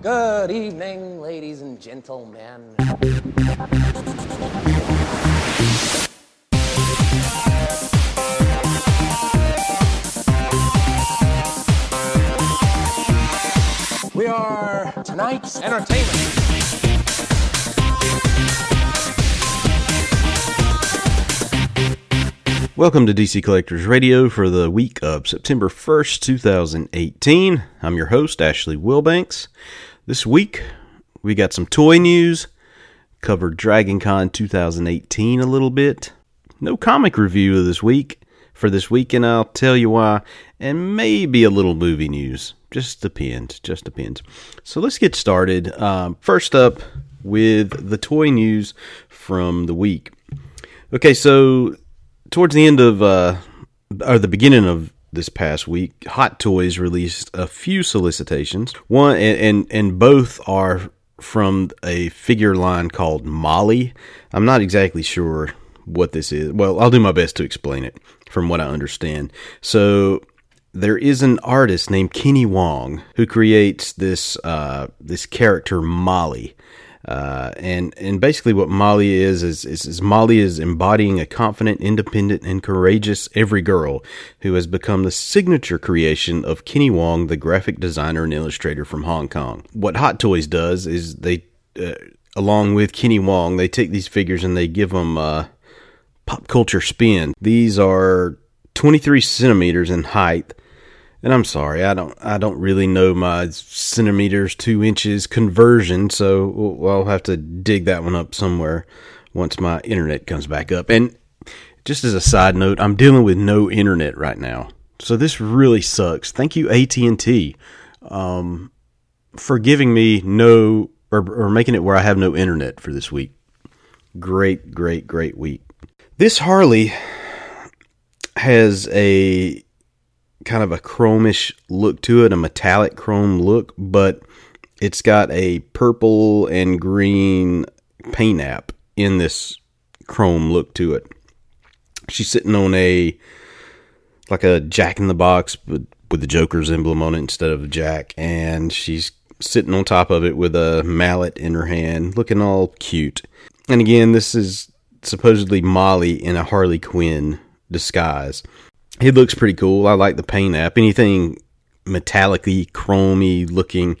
Good evening, ladies and gentlemen. We are tonight's entertainment. Welcome to DC Collectors Radio for the week of September 1st, 2018. I'm your host, Ashley Wilbanks. This week, we got some toy news, covered Dragon Con 2018 a little bit, no comic review of this week for this week, and I'll tell you why, and maybe a little movie news. Just depends, just depends. So let's get started. Um, first up with the toy news from the week. Okay, so towards the end of uh, or the beginning of this past week, Hot Toys released a few solicitations. One and and, and both are from a figure line called Molly. I'm not exactly sure what this is. Well, I'll do my best to explain it from what I understand. So there is an artist named Kenny Wong who creates this uh, this character Molly. Uh, and and basically what Molly is, is is, is Molly is embodying a confident, independent, and courageous every girl who has become the signature creation of Kenny Wong, the graphic designer and illustrator from Hong Kong. What Hot Toys does is they, uh, along with Kenny Wong, they take these figures and they give them uh, pop culture spin. These are 23 centimeters in height and I'm sorry, I don't I don't really know my centimeters two inches conversion, so I'll have to dig that one up somewhere once my internet comes back up. And just as a side note, I'm dealing with no internet right now, so this really sucks. Thank you AT and T um, for giving me no or, or making it where I have no internet for this week. Great, great, great week. This Harley has a kind of a chromish look to it, a metallic chrome look, but it's got a purple and green paint app in this chrome look to it. She's sitting on a like a jack in the box but with the Joker's emblem on it instead of a jack, and she's sitting on top of it with a mallet in her hand, looking all cute. And again, this is supposedly Molly in a Harley Quinn disguise it looks pretty cool. I like the paint app. Anything metallically, chromy looking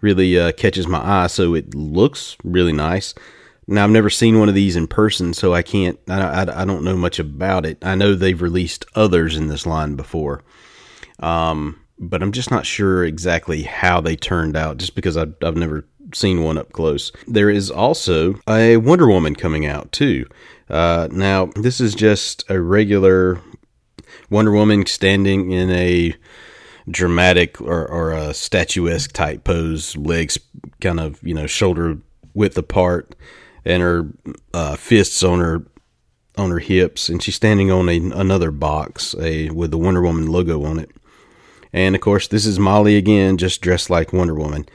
really uh, catches my eye. So it looks really nice. Now I've never seen one of these in person, so I can't. I, I, I don't know much about it. I know they've released others in this line before, um, but I'm just not sure exactly how they turned out. Just because I've, I've never seen one up close. There is also a Wonder Woman coming out too. Uh, now this is just a regular Wonder Woman standing in a dramatic or, or a statuesque type pose, legs kind of, you know, shoulder width apart, and her uh, fists on her on her hips, and she's standing on a, another box a with the Wonder Woman logo on it. And of course, this is Molly again, just dressed like Wonder Woman.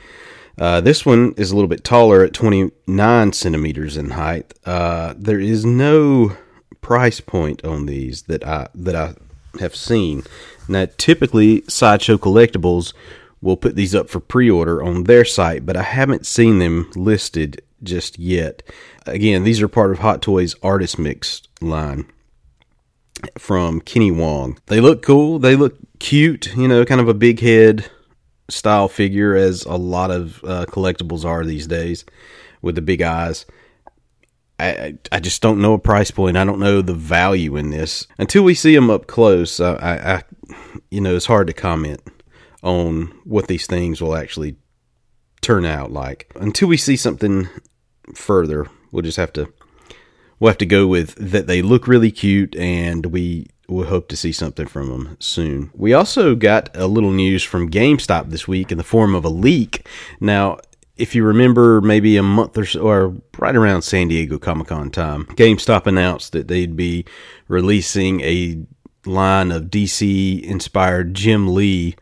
Uh, this one is a little bit taller at 29 centimeters in height. Uh, there is no price point on these that I that I have seen. Now, typically, Sideshow Collectibles will put these up for pre order on their site, but I haven't seen them listed just yet. Again, these are part of Hot Toys Artist Mix line from Kenny Wong. They look cool, they look cute, you know, kind of a big head style figure, as a lot of uh, collectibles are these days with the big eyes. I, I just don't know a price point. I don't know the value in this until we see them up close. I, I, you know, it's hard to comment on what these things will actually turn out like until we see something further. We'll just have to we'll have to go with that. They look really cute, and we will hope to see something from them soon. We also got a little news from GameStop this week in the form of a leak. Now, if you remember, maybe a month or so, or right around San Diego Comic Con time, GameStop announced that they'd be releasing a line of DC inspired Jim Lee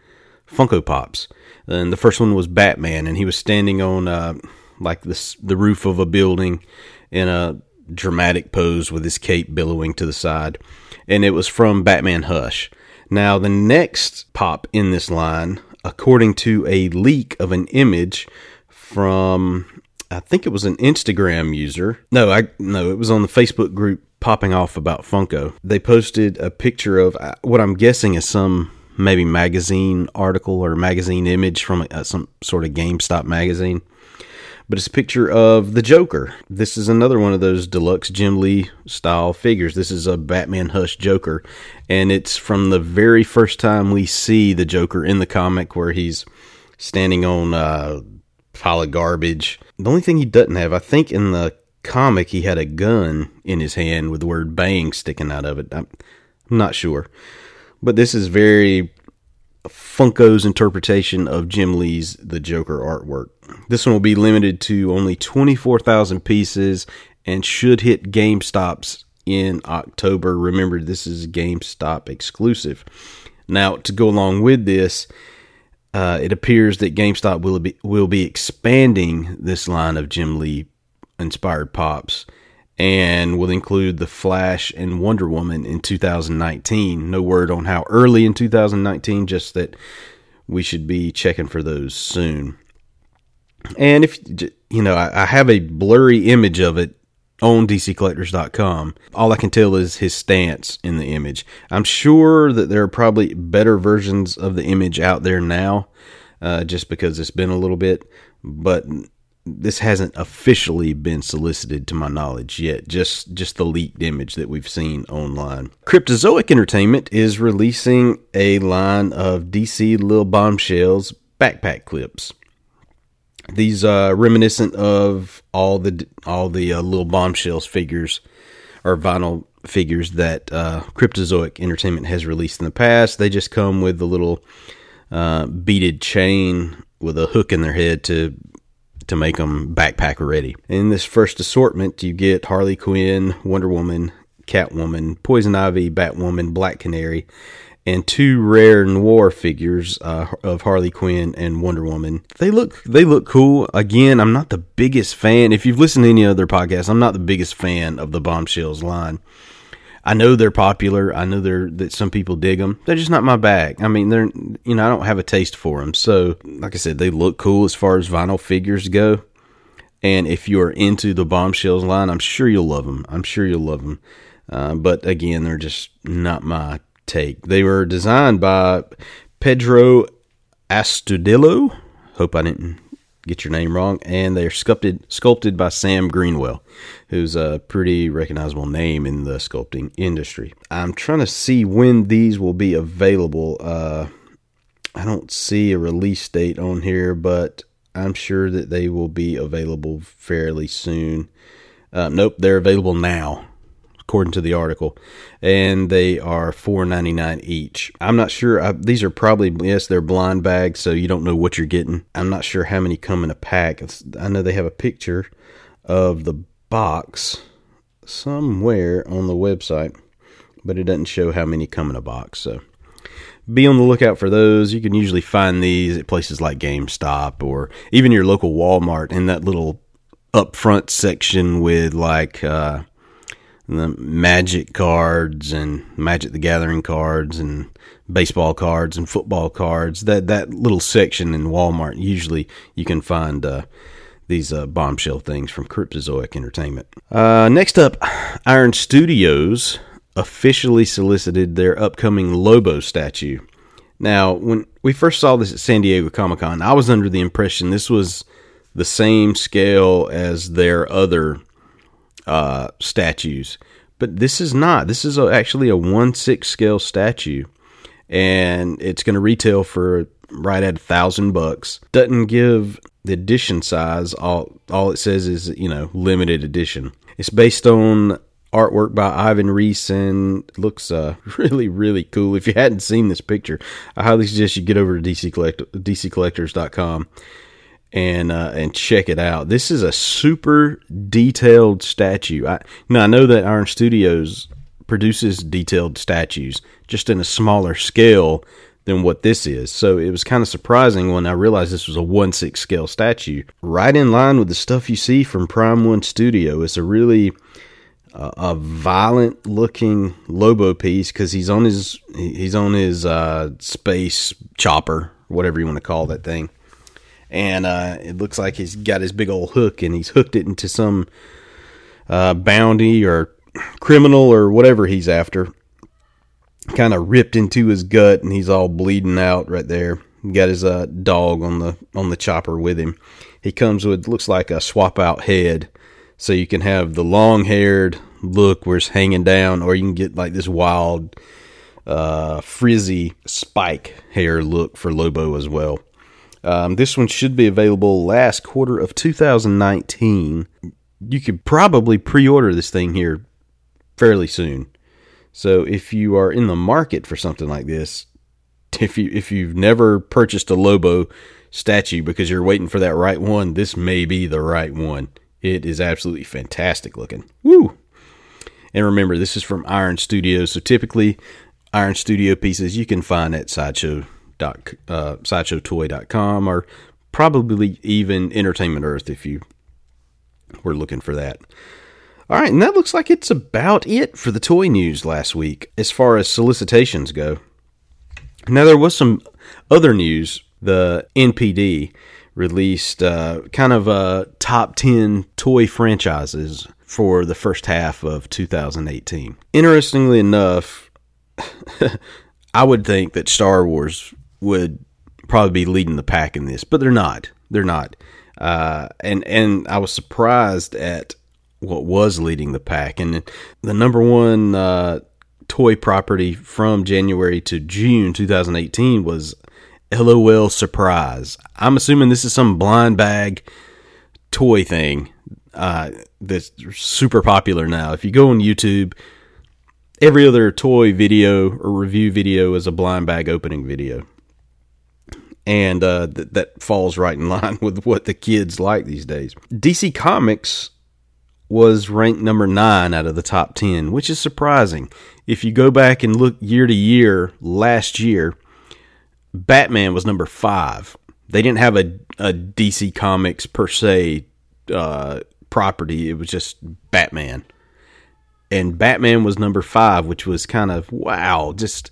Funko Pops. And the first one was Batman, and he was standing on uh, like this the roof of a building in a dramatic pose with his cape billowing to the side, and it was from Batman Hush. Now the next pop in this line, according to a leak of an image from I think it was an Instagram user. No, I no, it was on the Facebook group popping off about Funko. They posted a picture of uh, what I'm guessing is some maybe magazine article or magazine image from a, some sort of GameStop magazine. But it's a picture of the Joker. This is another one of those deluxe Jim Lee style figures. This is a Batman Hush Joker. And it's from the very first time we see the Joker in the comic where he's standing on a pile of garbage. The only thing he doesn't have, I think in the comic, he had a gun in his hand with the word bang sticking out of it. I'm, not sure. But this is very Funko's interpretation of Jim Lee's The Joker artwork. This one will be limited to only 24,000 pieces and should hit GameStops in October. Remember, this is GameStop exclusive. Now, to go along with this, uh, it appears that GameStop will be will be expanding this line of Jim Lee inspired pops and will include the Flash and Wonder Woman in 2019. No word on how early in 2019, just that we should be checking for those soon. And if you know, I, have a blurry image of it on DCCollectors.com. All I can tell is his stance in the image. I'm sure that there are probably better versions of the image out there now, uh, just because it's been a little bit. But this hasn't officially been solicited to my knowledge yet just just the leaked image that we've seen online cryptozoic entertainment is releasing a line of dc little bombshells backpack clips these are reminiscent of all the all the uh, little bombshells figures or vinyl figures that uh, cryptozoic entertainment has released in the past they just come with the little uh, beaded chain with a hook in their head to to make them backpack ready. In this first assortment, you get Harley Quinn, Wonder Woman, Catwoman, Poison Ivy, Batwoman, Black Canary, and two rare noir figures uh, of Harley Quinn and Wonder Woman. They look they look cool. Again, I'm not the biggest fan. If you've listened to any other podcasts, I'm not the biggest fan of the Bombshells line. I know they're popular. I know they're that some people dig them. They're just not my bag. I mean, they're you know I don't have a taste for them. So, like I said, they look cool as far as vinyl figures go. And if you're into the bombshells line, I'm sure you'll love them. I'm sure you'll love them. Uh, but again, they're just not my take. They were designed by Pedro Astudillo. Hope I didn't get your name wrong. And they're sculpted sculpted by Sam Greenwell who's a pretty recognizable name in the sculpting industry. I'm trying to see when these will be available. Uh, I don't see a release date on here, but I'm sure that they will be available fairly soon. Uh, nope, they're available now, according to the article, and they are $4.99 each. I'm not sure. I, these are probably yes, they're blind bags, so you don't know what you're getting. I'm not sure how many come in a pack. I know they have a picture of the box somewhere on the website, but it doesn't show how many come in a box. So be on the lookout for those. You can usually find these at places like GameStop or even your local Walmart in that little upfront section with like uh, the Magic cards and Magic the Gathering cards and baseball cards and football cards. That that little section in Walmart usually you can find. Uh, these uh, bombshell things from Cryptozoic Entertainment. Uh, next up, Iron Studios officially solicited their upcoming Lobo statue. Now, when we first saw this at San Diego Comic Con, I was under the impression this was the same scale as their other uh, statues, but this is not. This is a, actually a one six scale statue, and it's going to retail for right at a thousand bucks. Doesn't give the edition size. All all it says is you know limited edition. It's based on artwork by Ivan Reis and looks uh, really really cool. If you hadn't seen this picture, I highly suggest you get over to DC Collect DCCollectors.com and uh, and check it out. This is a super detailed statue. I now I know that Iron Studios produces detailed statues just in a smaller scale than what this is. So it was kind of surprising when I realized this was a 1 6 scale statue. Right in line with the stuff you see from Prime 1 Studio. It's a really uh, a violent looking Lobo piece because he's on his he's on his uh, space chopper, whatever you want to call that thing. And uh, it looks like he's got his big old hook and he's hooked it into some uh, bounty or criminal or whatever he's after. Kind of ripped into his gut and he's all bleeding out right there. He got his uh, dog on the on the chopper with him. He comes with looks like a swap out head, so you can have the long haired look where it's hanging down, or you can get like this wild, uh, frizzy spike hair look for Lobo as well. Um, this one should be available last quarter of 2019. You could probably pre-order this thing here fairly soon. So if you are in the market for something like this, if you if you've never purchased a Lobo statue because you're waiting for that right one, this may be the right one. It is absolutely fantastic looking. Woo! And remember, this is from Iron Studio, so typically Iron Studio pieces you can find at sideshow dot uh, sideshowtoy.com or probably even Entertainment Earth if you were looking for that. All right, and that looks like it's about it for the toy news last week as far as solicitations go. Now there was some other news. The NPD released uh, kind of a top 10 toy franchises for the first half of 2018. Interestingly enough, I would think that Star Wars would probably be leading the pack in this, but they're not. They're not. Uh, and and I was surprised at what was leading the pack. And the number one uh, toy property from January to June 2018 was LOL Surprise. I'm assuming this is some blind bag toy thing uh, that's super popular now. If you go on YouTube, every other toy video or review video is a blind bag opening video. And uh, th- that falls right in line with what the kids like these days. DC Comics was ranked number nine out of the top 10, which is surprising. If you go back and look year to year, last year, Batman was number five. They didn't have a, a DC Comics per se uh, property, it was just Batman. And Batman was number five, which was kind of wow, just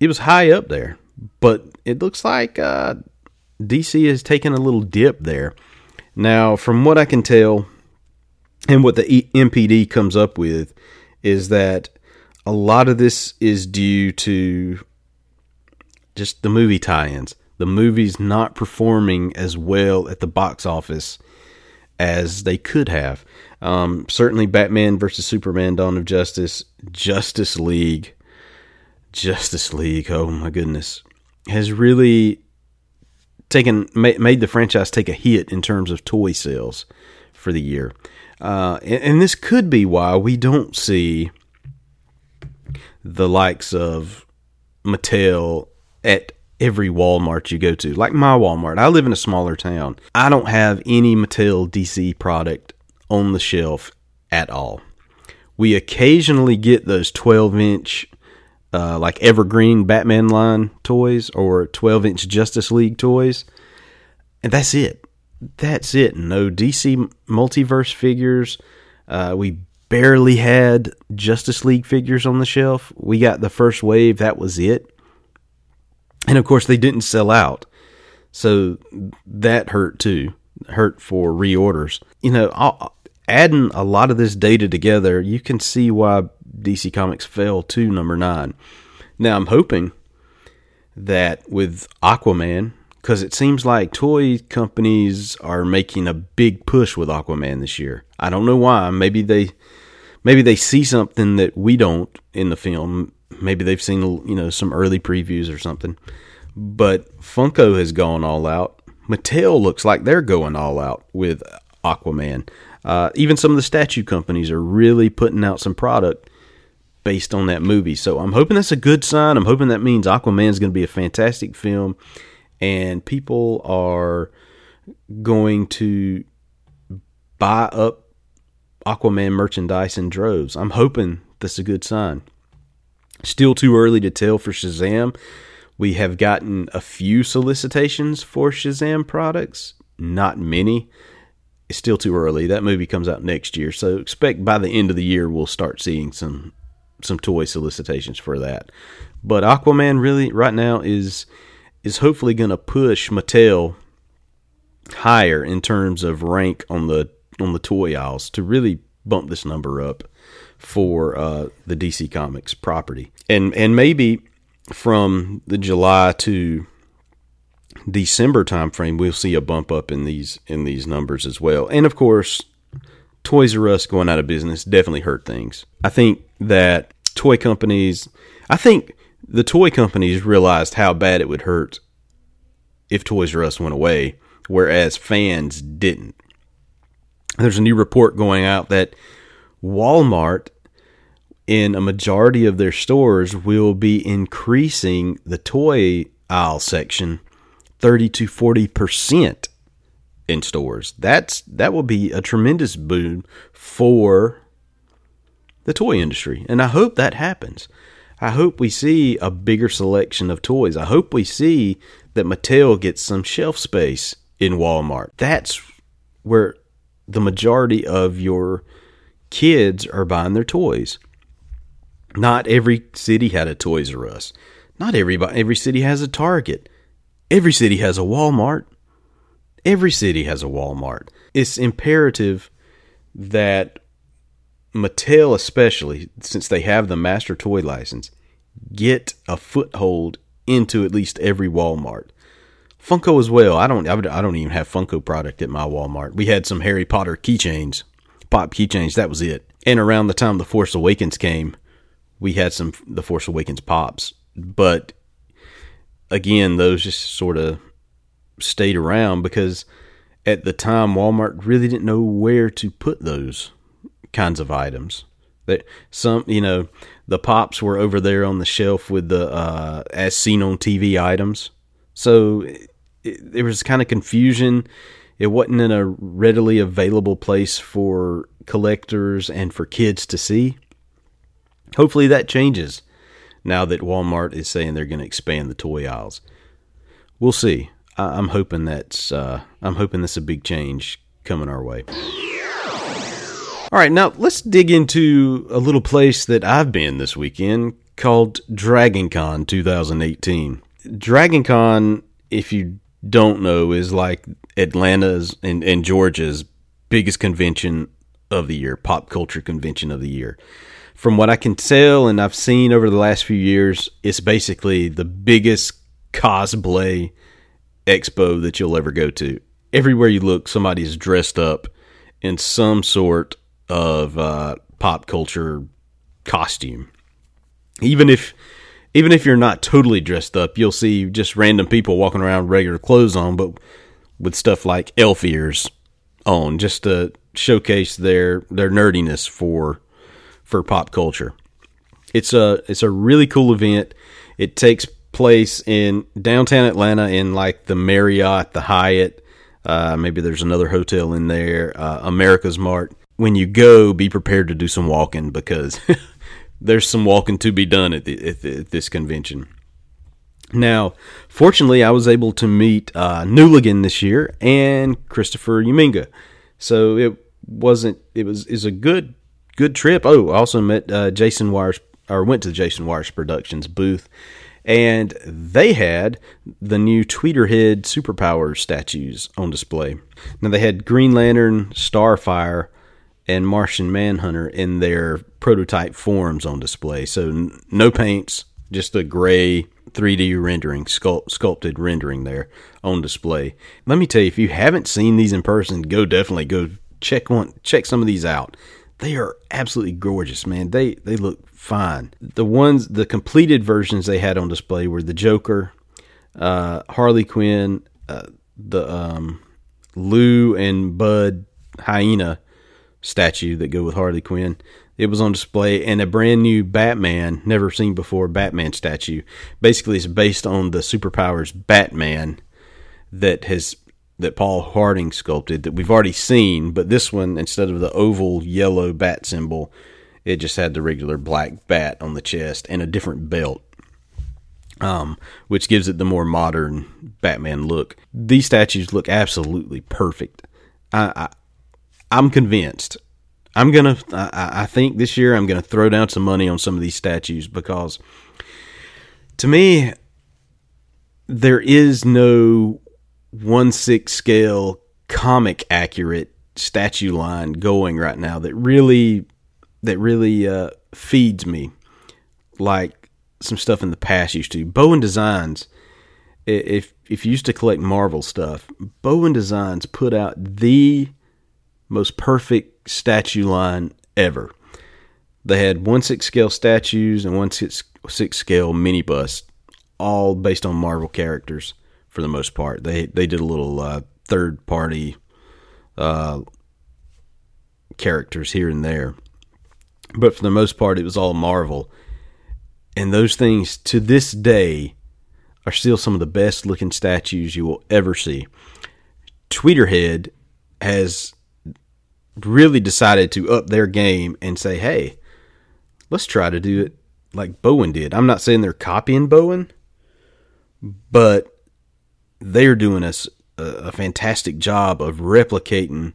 it was high up there. But it looks like uh, DC is taking a little dip there. Now, from what I can tell, and what the NPD comes up with is that a lot of this is due to just the movie tie-ins. The movie's not performing as well at the box office as they could have. Um, certainly, Batman versus Superman: Dawn of Justice, Justice League, Justice League. Oh my goodness, has really taken made the franchise take a hit in terms of toy sales for the year. Uh, and, and, this could be why we don't see the likes of Mattel at every Walmart you go to, like my Walmart. I live in a smaller town. I don't have any Mattel DC product on the shelf at all. We occasionally get those 12 inch, uh, like Evergreen Batman line toys or 12 inch Justice League toys, and that's it that's it. No DC multiverse figures. Uh, we barely had Justice League figures on the shelf. We got the first wave, that was it. And of course, they didn't sell out. So that hurt too. Hurt for reorders. You know, adding a lot of this data together, you can see why DC Comics fell to number nine. Now, I'm hoping that with Aquaman, because it seems like toy companies are making a big push with Aquaman this year. I don't know why. Maybe they maybe they see something that we don't in the film. Maybe they've seen you know some early previews or something. But Funko has gone all out. Mattel looks like they're going all out with Aquaman. Uh, even some of the statue companies are really putting out some product based on that movie. So I'm hoping that's a good sign. I'm hoping that means Aquaman is going to be a fantastic film and people are going to buy up Aquaman merchandise in droves. I'm hoping that's a good sign. Still too early to tell for Shazam. We have gotten a few solicitations for Shazam products, not many. It's still too early. That movie comes out next year, so expect by the end of the year we'll start seeing some some toy solicitations for that. But Aquaman really right now is is hopefully going to push Mattel higher in terms of rank on the on the toy aisles to really bump this number up for uh, the DC Comics property, and and maybe from the July to December timeframe, we'll see a bump up in these in these numbers as well. And of course, Toys R Us going out of business definitely hurt things. I think that toy companies, I think the toy companies realized how bad it would hurt if Toys R Us went away, whereas fans didn't. There's a new report going out that Walmart, in a majority of their stores, will be increasing the toy aisle section 30 to 40 percent in stores. That's that will be a tremendous boom for the toy industry, and I hope that happens. I hope we see a bigger selection of toys. I hope we see that Mattel gets some shelf space in Walmart. That's where the majority of your kids are buying their toys. Not every city had a Toys R Us. Not everybody every city has a Target. Every city has a Walmart. Every city has a Walmart. It's imperative that Mattel, especially since they have the master toy license, get a foothold into at least every Walmart. Funko as well. I don't. I don't even have Funko product at my Walmart. We had some Harry Potter keychains, pop keychains. That was it. And around the time the Force Awakens came, we had some the Force Awakens pops. But again, those just sort of stayed around because at the time Walmart really didn't know where to put those kinds of items. That some, you know, the pops were over there on the shelf with the uh, as seen on TV items. So it, there was kind of confusion. It wasn't in a readily available place for collectors and for kids to see. Hopefully that changes now that Walmart is saying they're going to expand the toy aisles. We'll see. I, am hoping that's uh, I'm hoping that's a big change coming our way. All right, now let's dig into a little place that I've been this weekend called DragonCon 2018. DragonCon, if you don't know, is like Atlanta's and, and Georgia's biggest convention of the year, pop culture convention of the year from what I can tell and I've seen over the last few years, it's basically the biggest cosplay expo that you'll ever go to. Everywhere you look, somebody's dressed up in some sort of uh, pop culture costume. Even if even if you're not totally dressed up, you'll see just random people walking around regular clothes on, but with stuff like elf ears on, just to showcase their their nerdiness for for pop culture. It's a it's a really cool event. It takes place in downtown Atlanta in like the Marriott, the Hyatt. Uh, maybe there's another hotel in there, uh, America's Mart. When you go, be prepared to do some walking because there's some walking to be done at, the, at, the, at, this convention. Now, fortunately, I was able to meet uh, Nooligan this year and Christopher Uminga, so it wasn't. It was is a good good trip. Oh, also met uh, Jason Wires or went to Jason Wires Productions booth, and they had the new Tweeterhead superpower statues on display. Now they had Green Lantern, Starfire, and Martian Manhunter in their prototype forms on display. So n- no paints, just a gray 3D rendering, sculpt, sculpted rendering there on display. Let me tell you, if you haven't seen these in person, go definitely go check one, check some of these out they are absolutely gorgeous, man. They they look fine. The ones, the completed versions they had on display were the Joker, uh, Harley Quinn, uh, the um, Lou and Bud hyena statue that go with Harley Quinn. It was on display, and a brand new Batman, never seen before, Batman statue. Basically, it's based on the superpowers Batman that has that Paul Harding sculpted that we've already seen, but this one, instead of the oval yellow bat symbol, it just had the regular black bat on the chest and a different belt, um, which gives it the more modern Batman look. These statues look absolutely perfect. I, I am convinced. I'm gonna. I, I think this year I'm gonna throw down some money on some of these statues because, to me, there is no one six scale comic accurate statue line going right now that really that really uh, feeds me like some stuff in the past used to. Bowen Designs, if if you used to collect Marvel stuff, Bowen Designs put out the most perfect statue line ever. They had one six scale statues and one six, six scale mini bust, all based on Marvel characters for the most part. They they did a little uh, third party uh, characters here and there, but for the most part, it was all Marvel. And those things to this day are still some of the best looking statues you will ever see. Tweeterhead has really decided to up their game and say, hey, let's try to do it like Bowen did. I'm not saying they're copying Bowen, but they're doing a, a fantastic job of replicating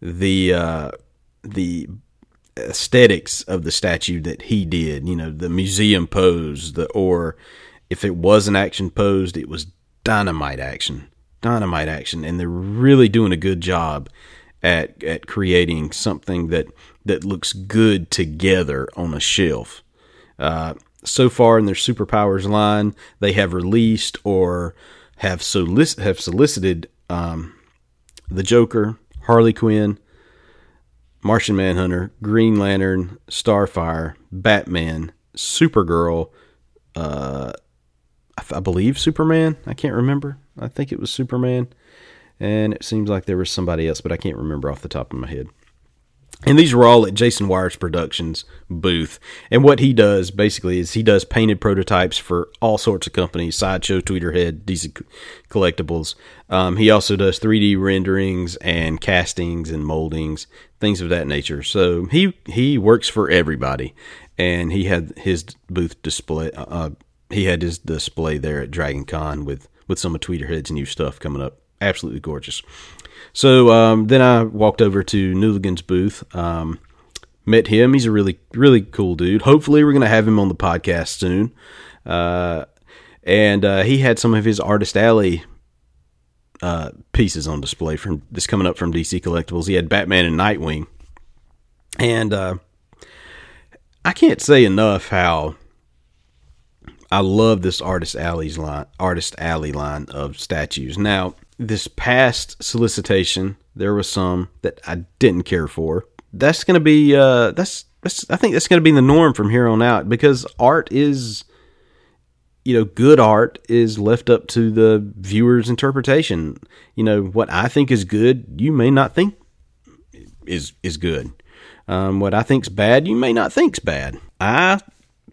the uh, the aesthetics of the statue that he did. You know, the museum pose, the or if it was an action posed, it was dynamite action, dynamite action, and they're really doing a good job at at creating something that that looks good together on a shelf. Uh, so far in their superpowers line, they have released or have solic- have solicited um, the Joker, Harley Quinn, Martian Manhunter, Green Lantern, Starfire, Batman, Supergirl, uh, I, I believe Superman. I can't remember. I think it was Superman and it seems like there was somebody else, but I can't remember off the top of my head. And these were all at Jason Wires Productions booth. And what he does basically is he does painted prototypes for all sorts of companies, Sideshow, Tweeterhead, DC Collectibles. Um, he also does 3D renderings and castings and moldings, things of that nature. So he he works for everybody. And he had his booth display. Uh, he had his display there at Dragon Con with with some of Tweeterhead's new stuff coming up absolutely gorgeous. So um, then I walked over to Nooligan's booth. Um, met him. He's a really, really cool dude. Hopefully, we're going to have him on the podcast soon. Uh, and uh, he had some of his Artist Alley uh, pieces on display from this coming up from DC Collectibles. He had Batman and Nightwing, and uh, I can't say enough how I love this Artist Alley's line, Artist Alley line of statues. Now, this past solicitation, there was some that I didn't care for. That's going to be uh, that's, that's I think that's going to be the norm from here on out because art is you know good art is left up to the viewer's interpretation. You know what I think is good, you may not think is is good. Um, what I think's bad, you may not think's bad. I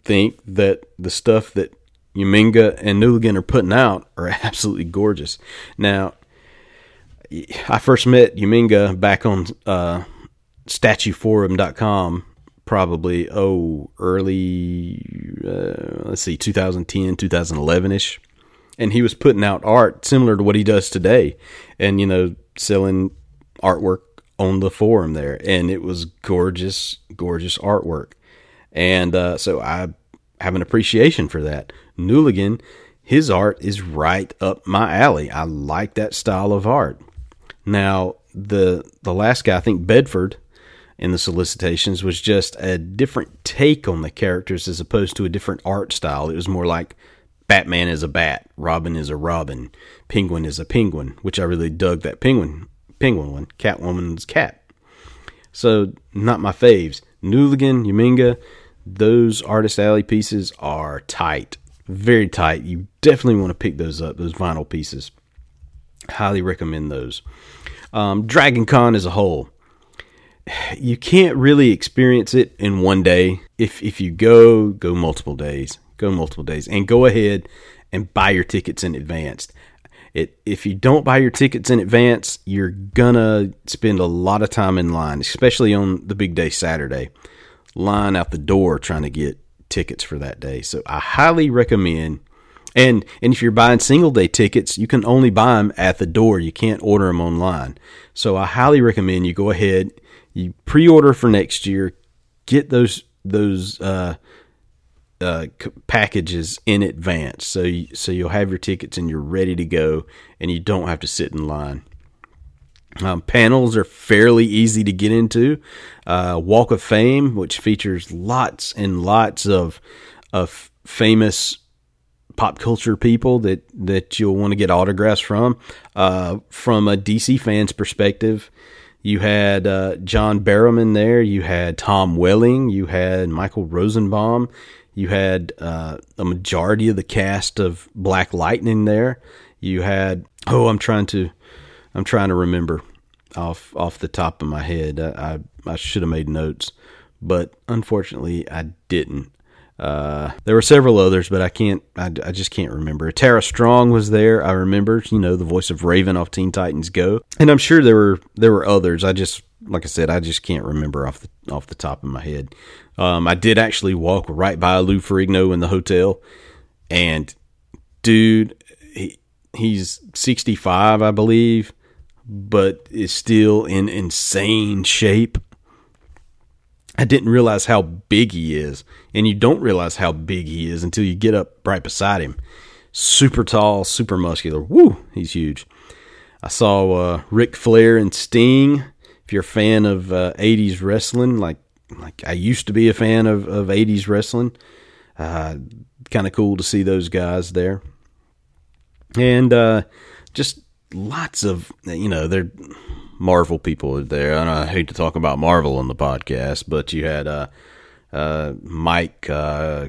think that the stuff that Uminga and Nooligan are putting out are absolutely gorgeous. Now, I first met Uminga back on uh, statueforum.com probably oh early uh, let's see 2010 2011ish and he was putting out art similar to what he does today and you know selling artwork on the forum there and it was gorgeous gorgeous artwork and uh, so i have an appreciation for that Nooligan, his art is right up my alley. I like that style of art. Now, the the last guy, I think Bedford, in the solicitations was just a different take on the characters as opposed to a different art style. It was more like Batman is a bat, Robin is a Robin, Penguin is a penguin, which I really dug that penguin penguin one. Catwoman's cat. So not my faves. Nooligan, Uminga, those artist alley pieces are tight very tight. You definitely want to pick those up, those vinyl pieces. Highly recommend those. Um, Dragon Con as a whole, you can't really experience it in one day. If if you go, go multiple days, go multiple days, and go ahead and buy your tickets in advance. It, if you don't buy your tickets in advance, you're gonna spend a lot of time in line, especially on the big day Saturday. Line out the door trying to get tickets for that day. So I highly recommend. And and if you're buying single day tickets, you can only buy them at the door. You can't order them online. So I highly recommend you go ahead, you pre-order for next year, get those those uh, uh, packages in advance. So you, so you'll have your tickets and you're ready to go, and you don't have to sit in line. Um, panels are fairly easy to get into. Uh, Walk of Fame, which features lots and lots of of famous pop culture people that that you'll want to get autographs from. Uh, from a DC fan's perspective, you had uh, John Barrowman there. You had Tom Welling. You had Michael Rosenbaum. You had uh, a majority of the cast of Black Lightning there. You had oh, I'm trying to I'm trying to remember off off the top of my head. I I, I should have made notes, but unfortunately I didn't. Uh, there were several others, but I can't. I, I just can't remember. Tara Strong was there. I remember. You know, the voice of Raven off Teen Titans Go, and I'm sure there were there were others. I just, like I said, I just can't remember off the off the top of my head. Um, I did actually walk right by Lou Ferrigno in the hotel, and dude, he, he's 65, I believe, but is still in insane shape. I didn't realize how big he is. And you don't realize how big he is until you get up right beside him. Super tall, super muscular. Woo, he's huge. I saw uh, Ric Flair and Sting. If you're a fan of uh, 80s wrestling, like like I used to be a fan of, of 80s wrestling, uh, kind of cool to see those guys there. And uh, just lots of, you know, they're Marvel people there. And I hate to talk about Marvel on the podcast, but you had uh, uh, Mike, uh,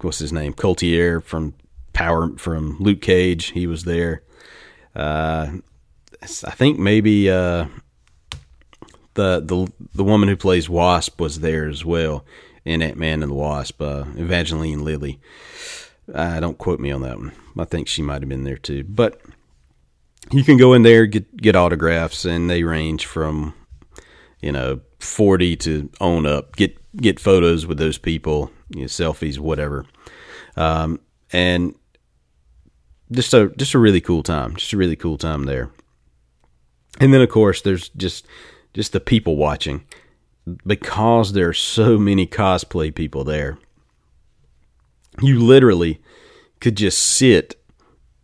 what's his name, Colter from Power from Luke Cage. He was there. Uh, I think maybe uh, the the the woman who plays Wasp was there as well in Ant Man and the Wasp, uh, Evangeline Lilly. Uh, don't quote me on that one. I think she might have been there too, but you can go in there get get autographs, and they range from you know forty to own up. Get get photos with those people, you know, selfies, whatever, um, and just a just a really cool time. Just a really cool time there. And then of course there's just just the people watching because there are so many cosplay people there. You literally could just sit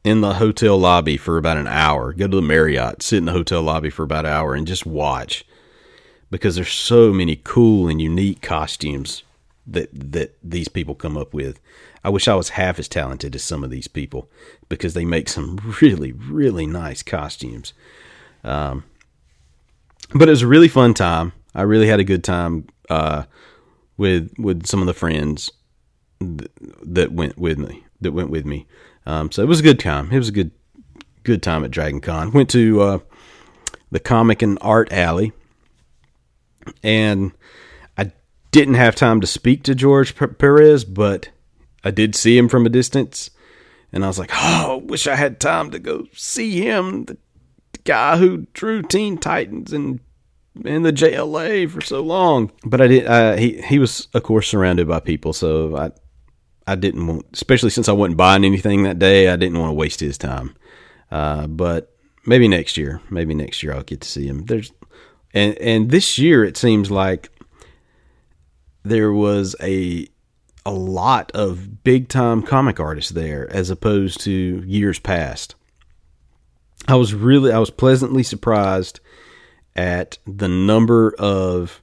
in the hotel lobby for about an hour. Go to the Marriott, sit in the hotel lobby for about an hour, and just watch because there's so many cool and unique costumes that that these people come up with. I wish I was half as talented as some of these people because they make some really really nice costumes. Um, but it was a really fun time. I really had a good time uh, with with some of the friends th- that went with me. That went with me. Um, so it was a good time. It was a good good time at Dragon Con. Went to uh, the Comic and Art Alley, and I didn't have time to speak to George Perez, but I did see him from a distance, and I was like, "Oh, wish I had time to go see him." The guy who drew Teen Titans and in the JLA for so long. But I did. Uh, he he was of course surrounded by people, so I I didn't want, especially since I wasn't buying anything that day, I didn't want to waste his time. Uh, but maybe next year, maybe next year I'll get to see him. There's, and and this year it seems like there was a a lot of big time comic artists there as opposed to years past. I was really I was pleasantly surprised at the number of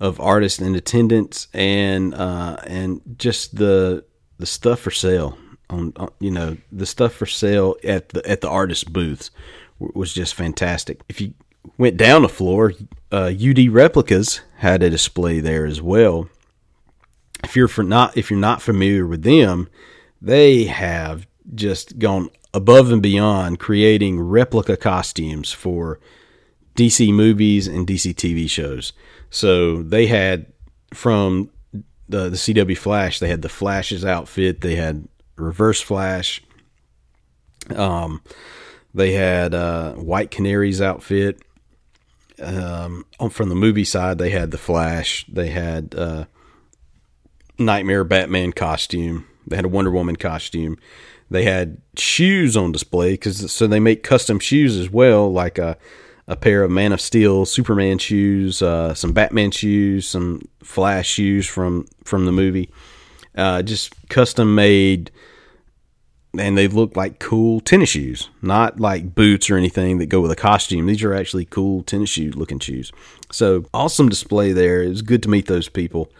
of artists in attendance and uh, and just the the stuff for sale on, on, you know the stuff for sale at the at the artist booths was just fantastic. If you went down the floor, uh, UD Replicas had a display there as well. If you're for not if you're not familiar with them, they have just gone above and beyond creating replica costumes for DC movies and DC TV shows. So they had from the the CW Flash. They had the Flash's outfit. They had Reverse Flash. Um, they had uh, White Canary's outfit. Um, from the movie side, they had the Flash. They had uh, Nightmare Batman costume. They had a Wonder Woman costume. They had shoes on display because so they make custom shoes as well, like a a pair of Man of Steel Superman shoes, uh, some Batman shoes, some Flash shoes from from the movie, uh, just custom made and they look like cool tennis shoes, not like boots or anything that go with a costume. These are actually cool tennis shoe looking shoes. So awesome display there. It was good to meet those people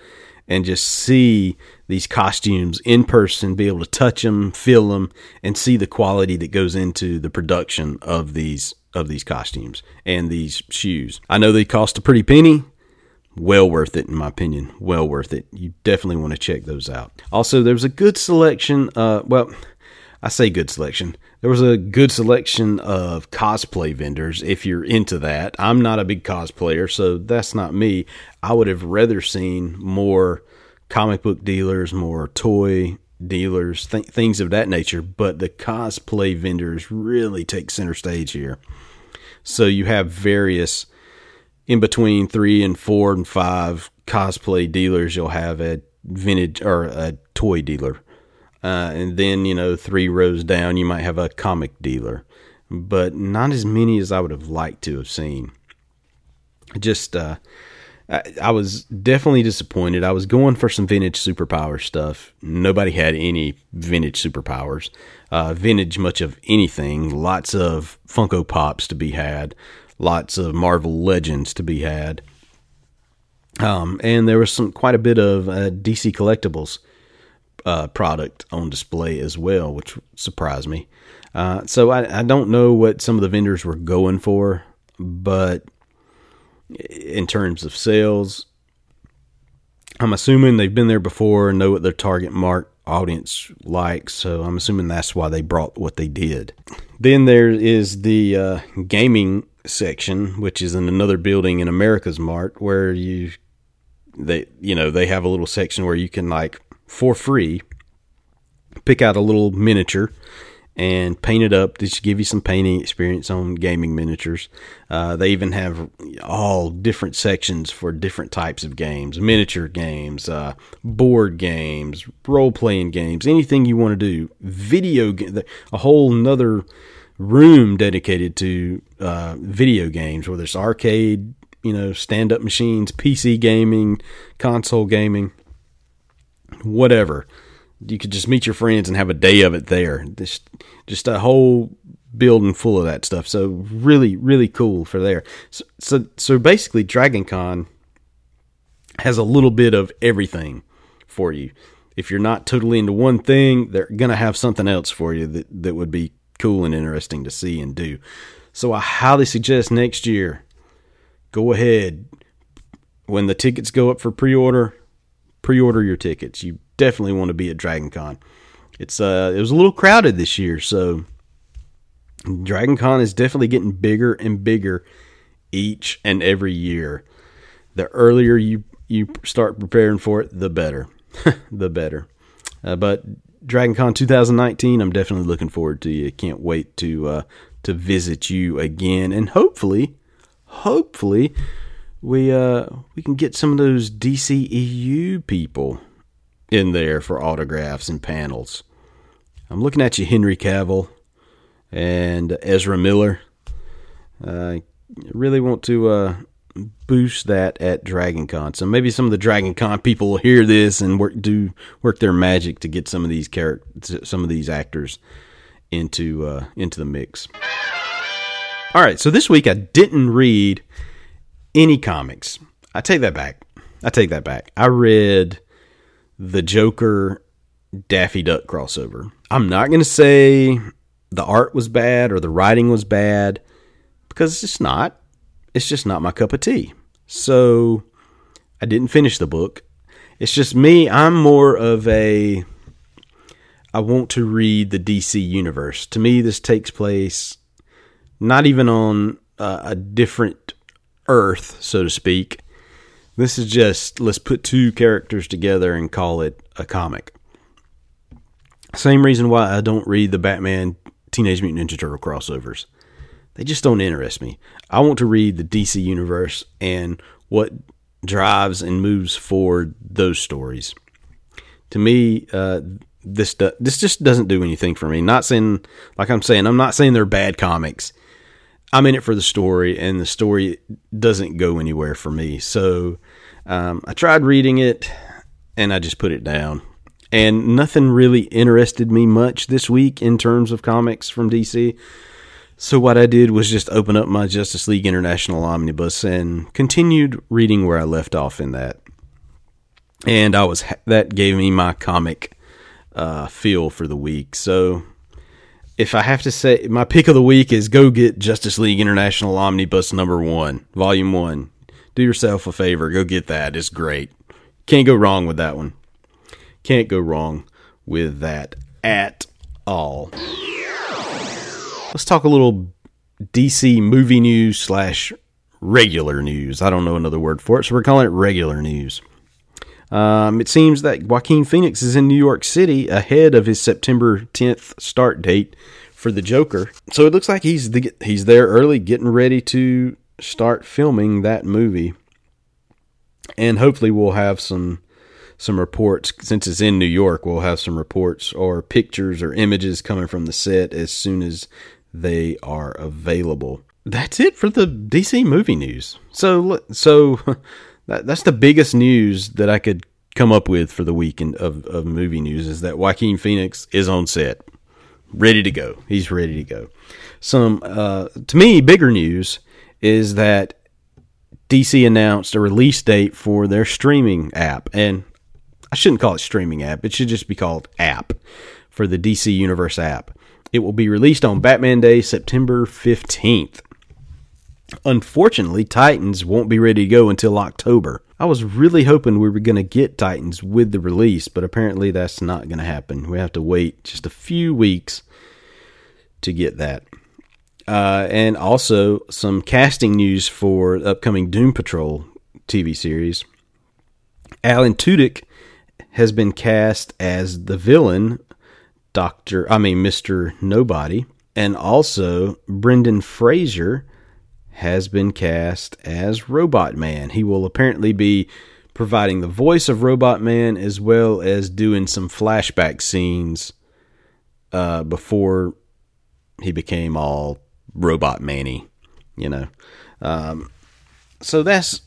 and just see these costumes in person, be able to touch them, feel them, and see the quality that goes into the production of these of these costumes and these shoes. I know they cost a pretty penny. Well worth it, in my opinion. Well worth it. You definitely want to check those out. Also, there was a good selection. Uh, well, I say good selection. There was a good selection of cosplay vendors if you're into that. I'm not a big cosplayer, so that's not me. I would have rather seen more comic book dealers, more toy dealers, th- things of that nature, but the cosplay vendors really take center stage here. So you have various in between three and four and five cosplay dealers you'll have a vintage or a toy dealer uh, and then, you know, three rows down, you might have a comic dealer, but not as many as I would have liked to have seen. Just, uh, I, I was definitely disappointed. I was going for some vintage superpower stuff. Nobody had any vintage superpowers, uh, vintage much of anything. Lots of Funko Pops to be had, lots of Marvel Legends to be had. Um, and there was some quite a bit of uh, DC collectibles uh, product on display as well, which surprised me. Uh, so I, I don't know what some of the vendors were going for, but in terms of sales, I'm assuming they've been there before and know what their target mark audience likes. So I'm assuming that's why they brought what they did. Then there is the uh, gaming section, which is in another building in America's Mart, where you they you know they have a little section where you can like for free. Pick out a little miniature and paint it up. Just give you some painting experience on gaming miniatures. Uh, they even have all different sections for different types of games, miniature games, uh, board games, role playing games, anything you want to do. Video, a whole nother room dedicated to uh, video games, whether it's arcade, you know, stand up machines, PC gaming, console gaming whatever. You could just meet your friends and have a day of it there. Just just a whole building full of that stuff. So really, really cool for there. So so, so basically, Dragon Con has a little bit of everything for you. If you're not totally into one thing, they're gonna have something else for you that, that would be cool and interesting to see and do. So I highly suggest next year go ahead when the tickets go up for pre-order pre-order your tickets. You definitely want to be at Dragon Con. It's uh it was a little crowded this year, so Dragon Con is definitely getting bigger and bigger each and every year. The earlier you you start preparing for it, the better. the better. Uh, but Dragon Con 2019, I'm definitely looking forward to you. Can't wait to uh, to visit you again, and hopefully, hopefully, we uh we can get some of those DCEU people in there for autographs and panels. I'm looking at you, Henry Cavill and Ezra Miller. I really want to uh, boost that at Dragon Con. So maybe some of the Dragon Con people will hear this and work do work their magic to get some of these characters, some of these actors into uh, into the mix. All right, so this week I didn't read any comics. I take that back. I take that back. I read the Joker Daffy Duck crossover. I'm not going to say the art was bad or the writing was bad because it's not. It's just not my cup of tea. So I didn't finish the book. It's just me. I'm more of a. I want to read the DC universe. To me, this takes place not even on uh, a different Earth, so to speak. This is just let's put two characters together and call it a comic. Same reason why I don't read the Batman Teenage Mutant Ninja Turtle crossovers. They just don't interest me. I want to read the DC universe and what drives and moves forward those stories. To me, uh, this do, this just doesn't do anything for me. Not saying, like I'm saying, I'm not saying they're bad comics. I'm in it for the story, and the story doesn't go anywhere for me. So um, I tried reading it, and I just put it down. and nothing really interested me much this week in terms of comics from DC. So what I did was just open up my Justice League International Omnibus and continued reading where I left off in that. And I was that gave me my comic uh, feel for the week. So if I have to say my pick of the week is go get Justice League International Omnibus number 1, volume 1. Do yourself a favor, go get that. It's great. Can't go wrong with that one. Can't go wrong with that at all. Let's talk a little DC movie news slash regular news. I don't know another word for it, so we're calling it regular news. Um, it seems that Joaquin Phoenix is in New York City ahead of his September 10th start date for the Joker. So it looks like he's the, he's there early, getting ready to start filming that movie, and hopefully we'll have some some reports since it's in New York. We'll have some reports or pictures or images coming from the set as soon as they are available. That's it for the DC movie news. So so that, that's the biggest news that I could come up with for the weekend of, of movie news is that Joaquin Phoenix is on set, ready to go. He's ready to go. Some uh, to me bigger news is that DC announced a release date for their streaming app, and I shouldn't call it streaming app. It should just be called app for the DC Universe app. It will be released on Batman Day, September 15th. Unfortunately, Titans won't be ready to go until October. I was really hoping we were going to get Titans with the release, but apparently that's not going to happen. We have to wait just a few weeks to get that. Uh, and also some casting news for upcoming Doom Patrol TV series. Alan Tudyk has been cast as the villain, Doctor. I mean, Mister Nobody, and also Brendan Fraser has been cast as Robot Man. He will apparently be providing the voice of Robot Man as well as doing some flashback scenes uh, before he became all Robot Manny, you know. Um, so that's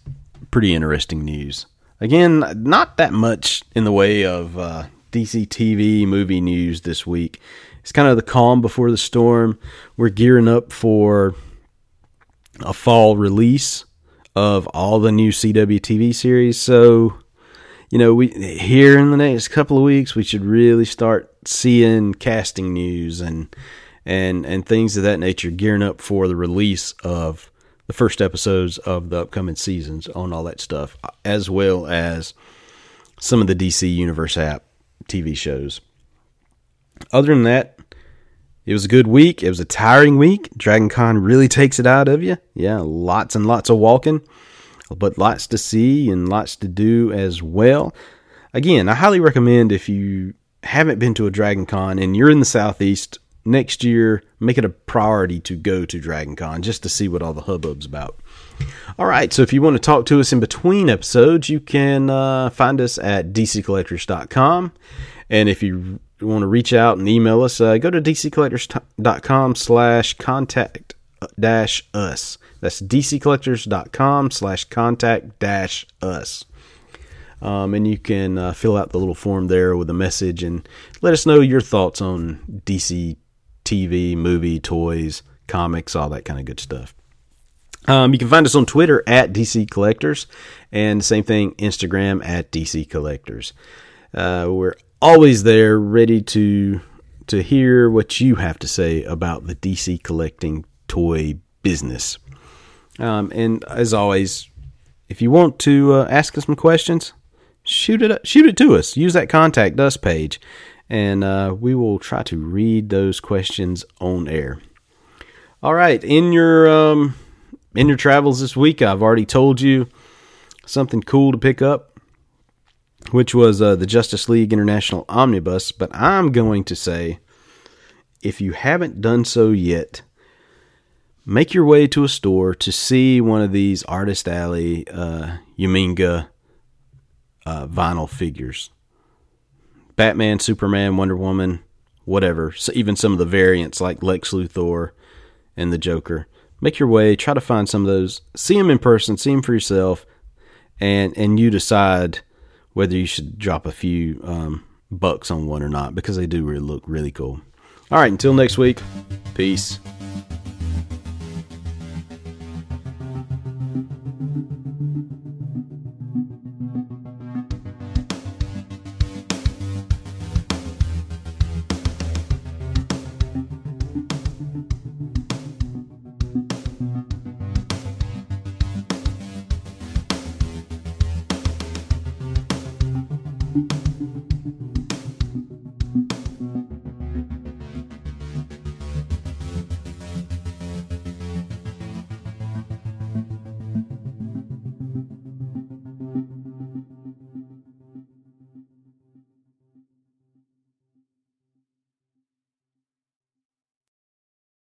pretty interesting news. Again, not that much in the way of uh, DC TV movie news this week. It's kind of the calm before the storm. We're gearing up for a fall release of all the new CW TV series. So, you know, we here in the next couple of weeks we should really start seeing casting news and and and things of that nature gearing up for the release of the first episodes of the upcoming seasons on all that stuff as well as some of the DC Universe app TV shows. Other than that, it was a good week. It was a tiring week. Dragon Con really takes it out of you. Yeah, lots and lots of walking, but lots to see and lots to do as well. Again, I highly recommend if you haven't been to a Dragon Con and you're in the Southeast next year, make it a priority to go to Dragon Con just to see what all the hubbub's about. All right, so if you want to talk to us in between episodes, you can uh, find us at dccollectors.com. And you want to reach out and email us, uh, go to dccollectors.com slash contact dash us. That's dccollectors.com slash contact dash us. Um, and you can uh, fill out the little form there with a message and let us know your thoughts on DC TV, movie, toys, comics, all that kind of good stuff. Um, you can find us on Twitter at DC Collectors, and same thing, Instagram at DC Collectors. Uh, we're always there, ready to to hear what you have to say about the DC collecting toy business. Um, and as always, if you want to uh, ask us some questions, shoot it shoot it to us. Use that contact us page, and uh, we will try to read those questions on air. All right, in your um, in your travels this week, I've already told you something cool to pick up which was uh, the Justice League International Omnibus. But I'm going to say, if you haven't done so yet, make your way to a store to see one of these Artist Alley uh, Uminga uh, vinyl figures. Batman, Superman, Wonder Woman, whatever. So even some of the variants like Lex Luthor and the Joker. Make your way, try to find some of those. See them in person, see them for yourself, and and you decide whether you should drop a few um, bucks on one or not because they do really look really cool. All right, until next week, peace.